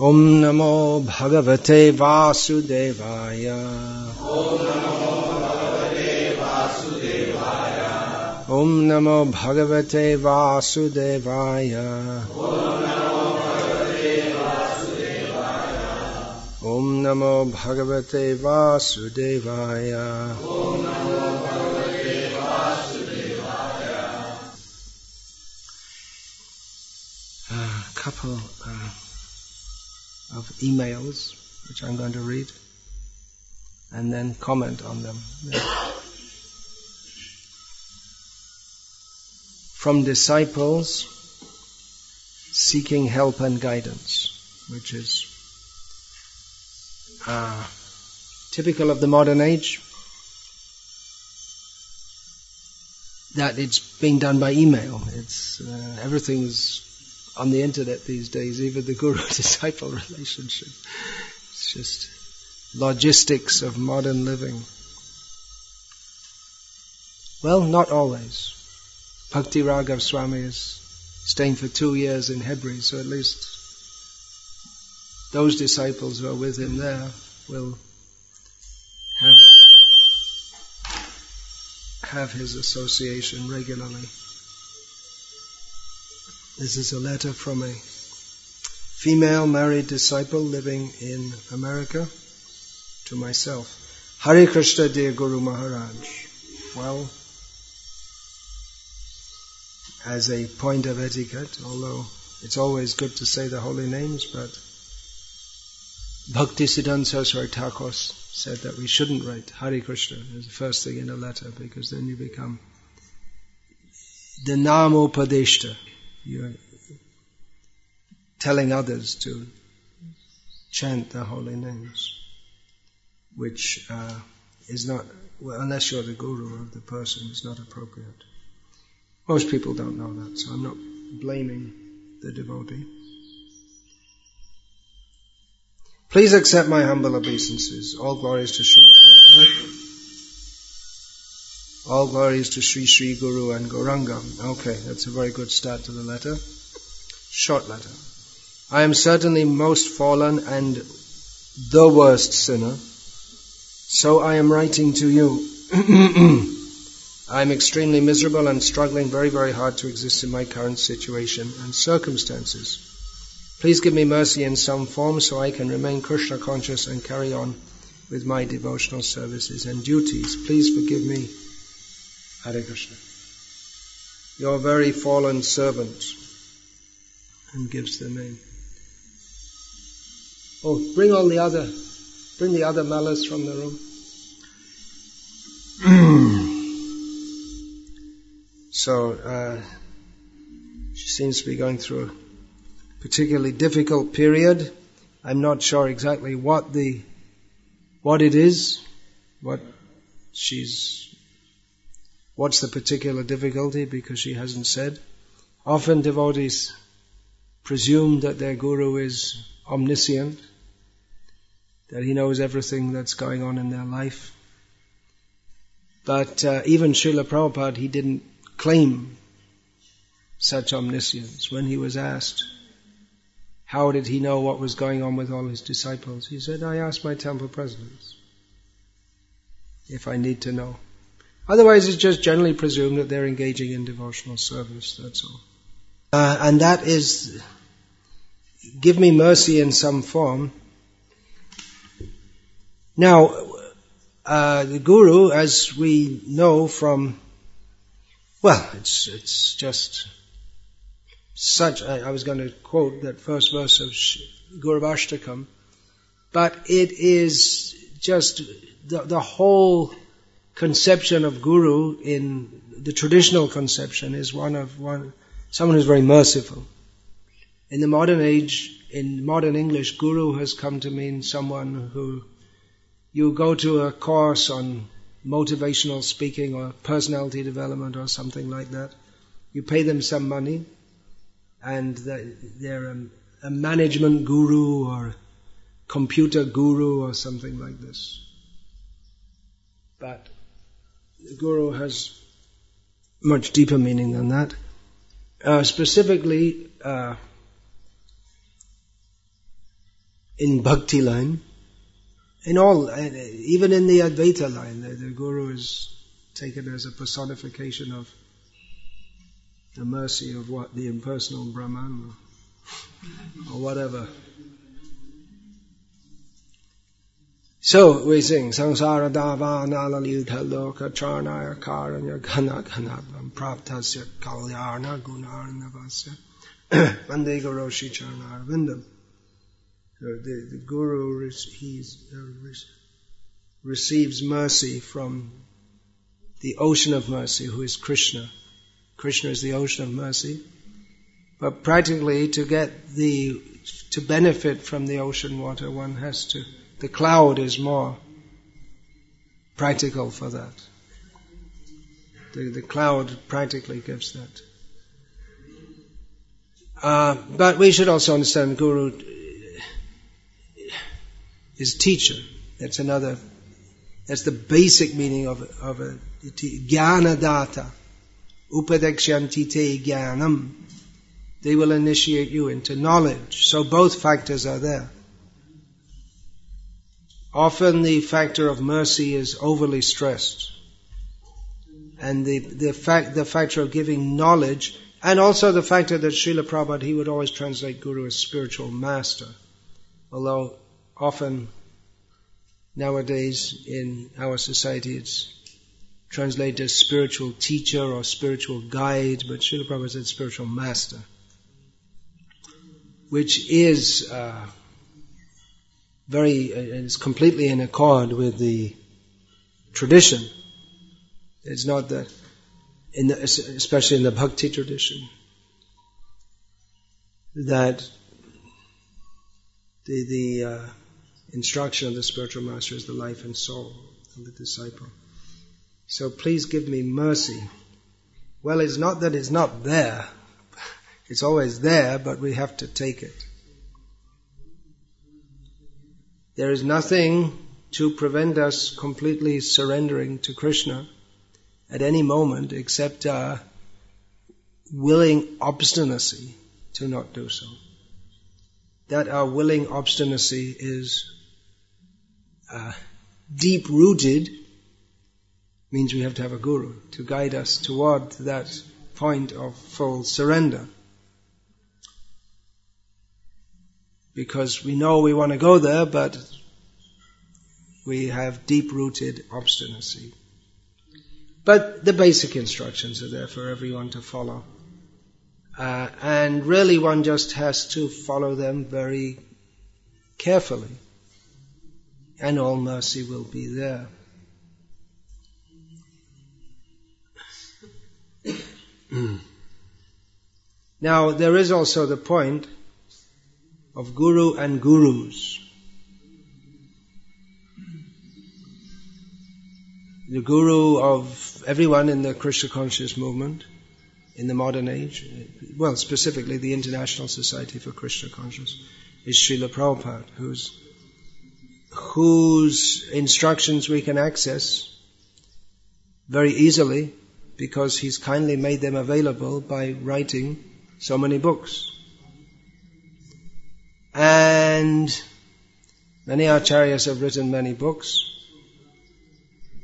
ॐ नमो भगवते वासुदेवाय ॐ नमो भगवते वासुदेवाय ॐ नमो भगवते वासुदेवाय A couple uh, of emails which I'm going to read and then comment on them. From disciples seeking help and guidance, which is uh, typical of the modern age. That it's being done by email. It's uh, everything's on the internet these days, even the guru-disciple relationship. It's just logistics of modern living. Well, not always. Bhakti Raghav Swami is staying for two years in Hebri, so at least those disciples who are with him there will have have his association regularly. This is a letter from a female married disciple living in America to myself. Hare Krishna, dear Guru Maharaj. Well, as a point of etiquette, although it's always good to say the holy names, but Bhakti Siddhanta Saraswati Thakur said that we shouldn't write Hare Krishna as the first thing in a letter because then you become the Namopadeshta. You're telling others to chant the holy names, which uh, is not, well, unless you're the guru of the person, is not appropriate. Most people don't know that, so I'm not blaming the devotee. Please accept my humble obeisances. All glories to Srila Prabhupada. All glories to Sri Sri Guru and Gauranga. Okay, that's a very good start to the letter. Short letter. I am certainly most fallen and the worst sinner. So I am writing to you. I am extremely miserable and struggling very, very hard to exist in my current situation and circumstances. Please give me mercy in some form so I can remain Krishna conscious and carry on with my devotional services and duties. Please forgive me. Hare Krishna. Your very fallen servant. And gives the name. Oh, bring all the other, bring the other malas from the room. so, uh, she seems to be going through a particularly difficult period. I'm not sure exactly what the what it is, what she's what's the particular difficulty because she hasn't said. Often devotees presume that their guru is omniscient, that he knows everything that's going on in their life. But uh, even Srila Prabhupada, he didn't claim such omniscience when he was asked how did he know what was going on with all his disciples? He said, I asked my temple presidents if I need to know. Otherwise, it's just generally presumed that they're engaging in devotional service, that's all. Uh, and that is, give me mercy in some form. Now, uh, the Guru, as we know from, well, it's, it's just such, I, I, was going to quote that first verse of Gurvashtakam, but it is just the, the whole conception of Guru in the traditional conception is one of one, someone who's very merciful. In the modern age, in modern English, Guru has come to mean someone who you go to a course on motivational speaking or personality development or something like that. You pay them some money and they're a, management guru or computer guru or something like this. But the guru has much deeper meaning than that. Uh, specifically, uh, in bhakti line, in all, even in the Advaita line, the, the Guru is taken as a personification of the mercy of what the impersonal Brahman or whatever. So we sing Sangsara Dava Nalalita Loka Charnaya Karanya Gana Ganabam Praptasya Kalyana Gunarnavasya Vande Guru Shri Charnarvindam. The, the Guru he's, uh, receives mercy from the ocean of mercy who is Krishna. Krishna is the ocean of mercy. But practically to get the, to benefit from the ocean water one has to the cloud is more practical for that. The, the cloud practically gives that. Uh, but we should also understand Guru is teacher. That's another, that's the basic meaning of, of a jnana data. Upadekshyanti te jnanam. They will initiate you into knowledge. So both factors are there. Often the factor of mercy is overly stressed. And the, the fact, the factor of giving knowledge, and also the factor that Srila Prabhupada, he would always translate Guru as spiritual master. Although often nowadays in our society it's translated as spiritual teacher or spiritual guide, but Srila Prabhupada said spiritual master. Which is, uh, very, it's completely in accord with the tradition. It's not that, in the, especially in the bhakti tradition, that the, the uh, instruction of the spiritual master is the life and soul of the disciple. So please give me mercy. Well, it's not that it's not there. It's always there, but we have to take it. There is nothing to prevent us completely surrendering to Krishna at any moment except our willing obstinacy to not do so. That our willing obstinacy is uh, deep rooted means we have to have a guru to guide us toward that point of full surrender. Because we know we want to go there, but we have deep rooted obstinacy. But the basic instructions are there for everyone to follow. Uh, and really one just has to follow them very carefully. And all mercy will be there. now, there is also the point of guru and gurus. The guru of everyone in the Krishna conscious movement in the modern age, well, specifically the International Society for Krishna Consciousness, is Srila Prabhupada, whose, whose instructions we can access very easily because he's kindly made them available by writing so many books. And many acharyas have written many books,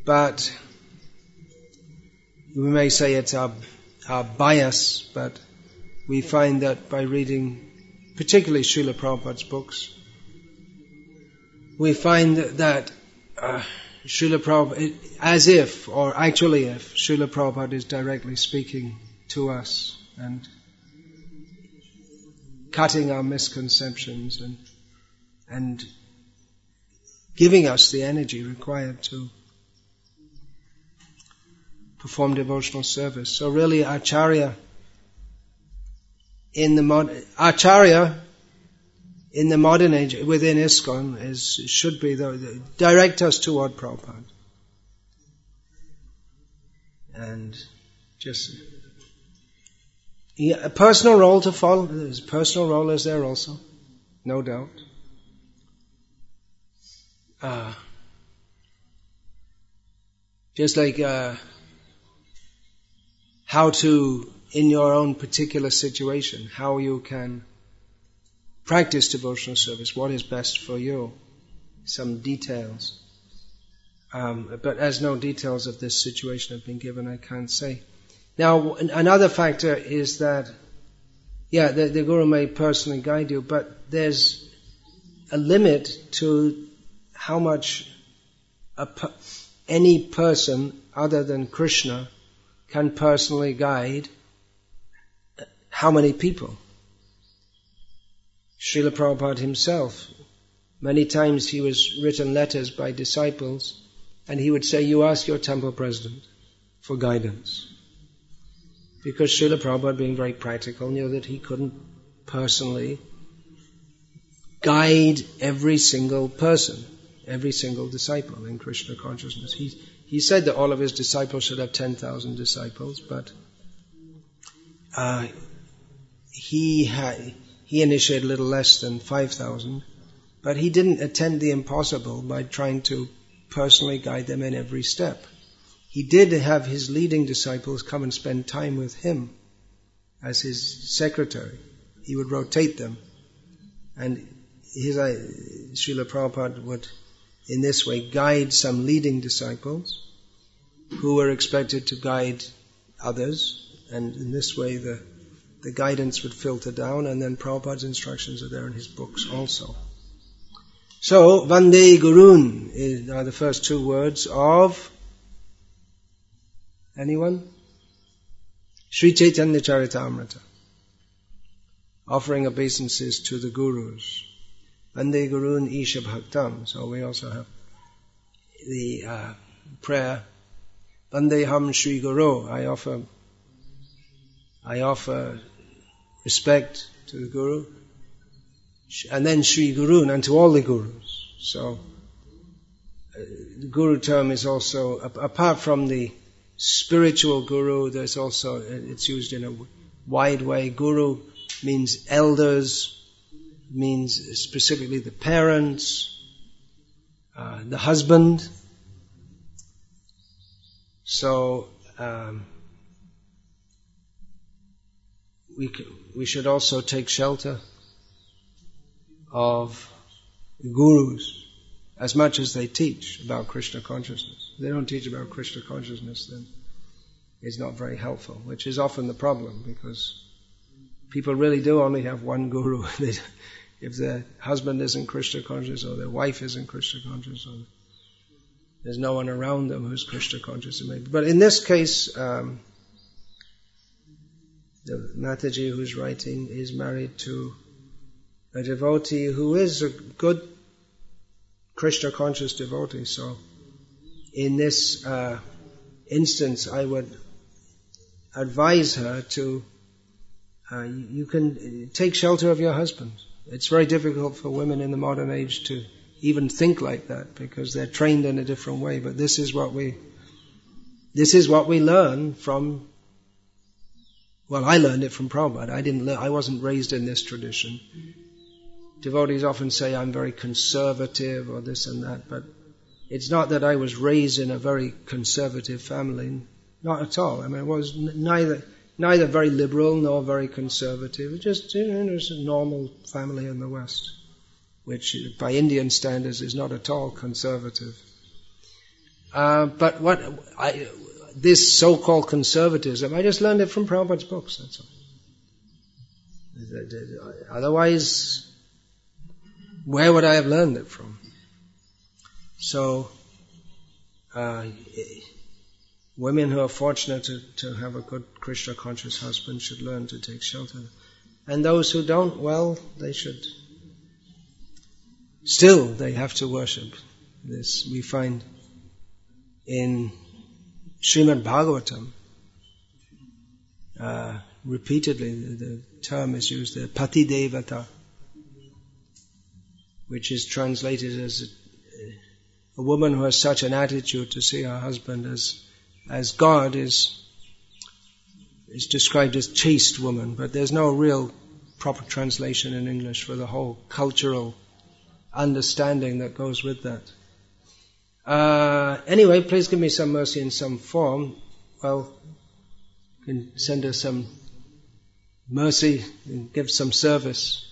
but we may say it's our, our bias, but we find that by reading particularly Srila Prabhupada's books, we find that uh, Srila Prabhupada, as if, or actually if, Srila Prabhupada is directly speaking to us and cutting our misconceptions and, and giving us the energy required to perform devotional service. So really Acharya in the mod, Acharya in the modern age within ISKCON is should be the, the direct us toward Prabhupada. And just a personal role to follow. His personal role is there also, no doubt. Uh, just like uh, how to, in your own particular situation, how you can practice devotional service, what is best for you, some details. Um, but as no details of this situation have been given, I can't say. Now, another factor is that, yeah, the, the Guru may personally guide you, but there's a limit to how much any person other than Krishna can personally guide how many people. Srila Prabhupada himself, many times he was written letters by disciples and he would say, you ask your temple president for guidance. Because Srila Prabhupada, being very practical, knew that he couldn't personally guide every single person, every single disciple in Krishna consciousness. He, he said that all of his disciples should have 10,000 disciples, but uh, he had, he initiated a little less than 5,000, but he didn't attempt the impossible by trying to personally guide them in every step. He did have his leading disciples come and spend time with him as his secretary. He would rotate them. And his, uh, Srila Prabhupada would, in this way, guide some leading disciples who were expected to guide others. And in this way, the, the guidance would filter down, and then Prabhupada's instructions are there in his books also. So, Vande Gurun are the first two words of anyone? Sri Chaitanya Charitamrita. Offering obeisances to the gurus. Vande Gurun Isha Bhaktam. So we also have the uh, prayer. Vande Ham Sri Guru. I offer, I offer respect to the Guru and then Sri Guru and to all the Gurus. So, uh, the Guru term is also, apart from the spiritual Guru, there's also, it's used in a wide way. Guru means elders, means specifically the parents, uh, the husband. So, um, we, we should also take shelter of gurus as much as they teach about Krishna consciousness. They don't teach about Krishna consciousness, then it's not very helpful, which is often the problem because people really do only have one guru. if their husband isn't Krishna conscious or their wife isn't Krishna conscious or there's no one around them who's Krishna conscious. But in this case, um, the Mataji who's writing is married to a devotee who is a good Krishna conscious devotee. So, in this uh, instance, I would advise her to uh, you can take shelter of your husband. It's very difficult for women in the modern age to even think like that because they're trained in a different way. But this is what we this is what we learn from. Well, I learned it from Prabhupada. I didn't. I wasn't raised in this tradition. Devotees often say I'm very conservative or this and that, but it's not that I was raised in a very conservative family. Not at all. I mean, it was neither neither very liberal nor very conservative. It just you know, a normal family in the West, which by Indian standards is not at all conservative. Uh, but what I, this so-called conservatism, I just learned it from Prabhupada's books. That's all. Otherwise, where would I have learned it from? So, uh, women who are fortunate to, to have a good Krishna conscious husband should learn to take shelter. And those who don't, well, they should. Still, they have to worship. This we find in Srimad Bhagavatam. Uh, repeatedly, the, the, term is used there, Pati Devata which is translated as a, woman who has such an attitude to see her husband as as God is is described as chaste woman, but there's no real proper translation in English for the whole cultural understanding that goes with that. Uh, anyway, please give me some mercy in some form. Well, you can send us some mercy and give some service.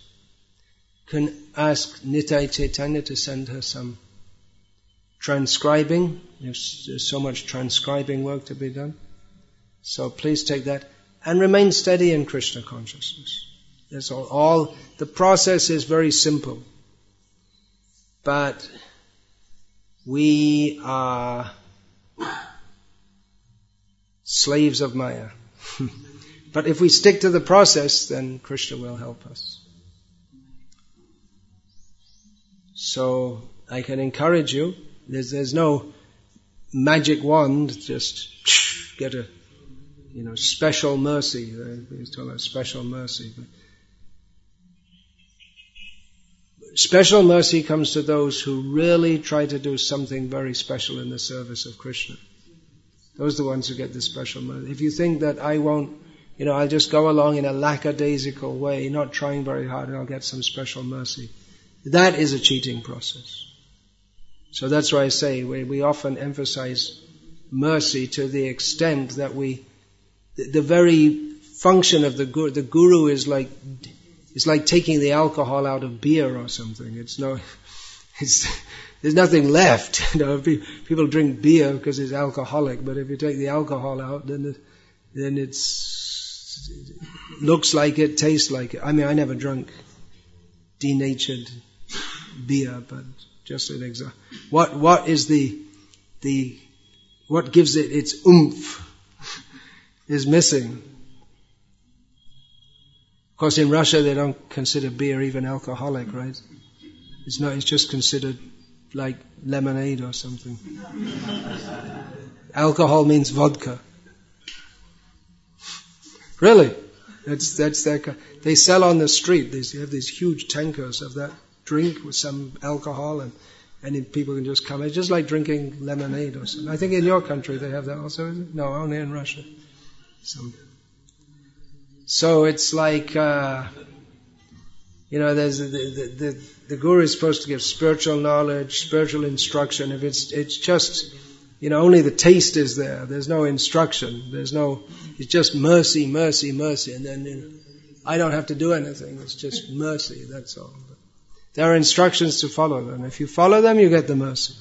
can ask Nitai Chaitanya to send her some transcribing. There's, so much transcribing work to be done. So please take that and remain steady in Krishna consciousness. That's all. all. The process is very simple. But we are slaves of Maya. but if we stick to the process, then Krishna will help us. So I can encourage you. There's, there's no magic wand, just get a, you know, special mercy. He's talking about special mercy. But special mercy comes to those who really try to do something very special in the service of Krishna. Those are the ones who get the special mercy. If you think that I won't, you know, I'll just go along in a lackadaisical way, not trying very hard, and I'll get some special mercy. That is a cheating process. So that's why I say we, we often emphasize mercy to the extent that we, the, the very function of the guru, the guru is like, is like taking the alcohol out of beer or something. It's no, it's, there's nothing left. You know, people drink beer because it's alcoholic, but if you take the alcohol out, then it, then it's it looks like it, tastes like it. I mean, I never drunk denatured beer, but just an example. What, what is the, the, what gives it its oomph is missing. Of course, in Russia they don't consider beer even alcoholic, right? It's not, it's just considered like lemonade or something. Alcohol means vodka. Really? That's, that's their, they sell on the street, they have these huge tankers of that drink with some alcohol and and people can just come. It's just like drinking lemonade or something. I think in your country they have that also? No, only in Russia. So, so it's like, uh, you know, there's the, the, the, the guru is supposed to give spiritual knowledge, spiritual instruction. If it's, it's just, you know, only the taste is there. There's no instruction. There's no, it's just mercy, mercy, mercy. And then, you know, I don't have to do anything. It's just mercy. That's all. There are instructions to follow them. If you follow them, you get the mercy.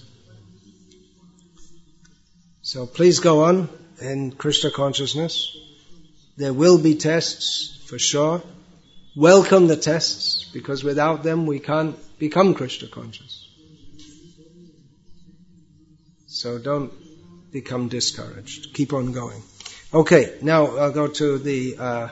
So please go on in Krishna consciousness. There will be tests for sure. Welcome the tests because without them we can't become Krishna conscious. So don't become discouraged. Keep on going. Okay, now I'll go to the uh,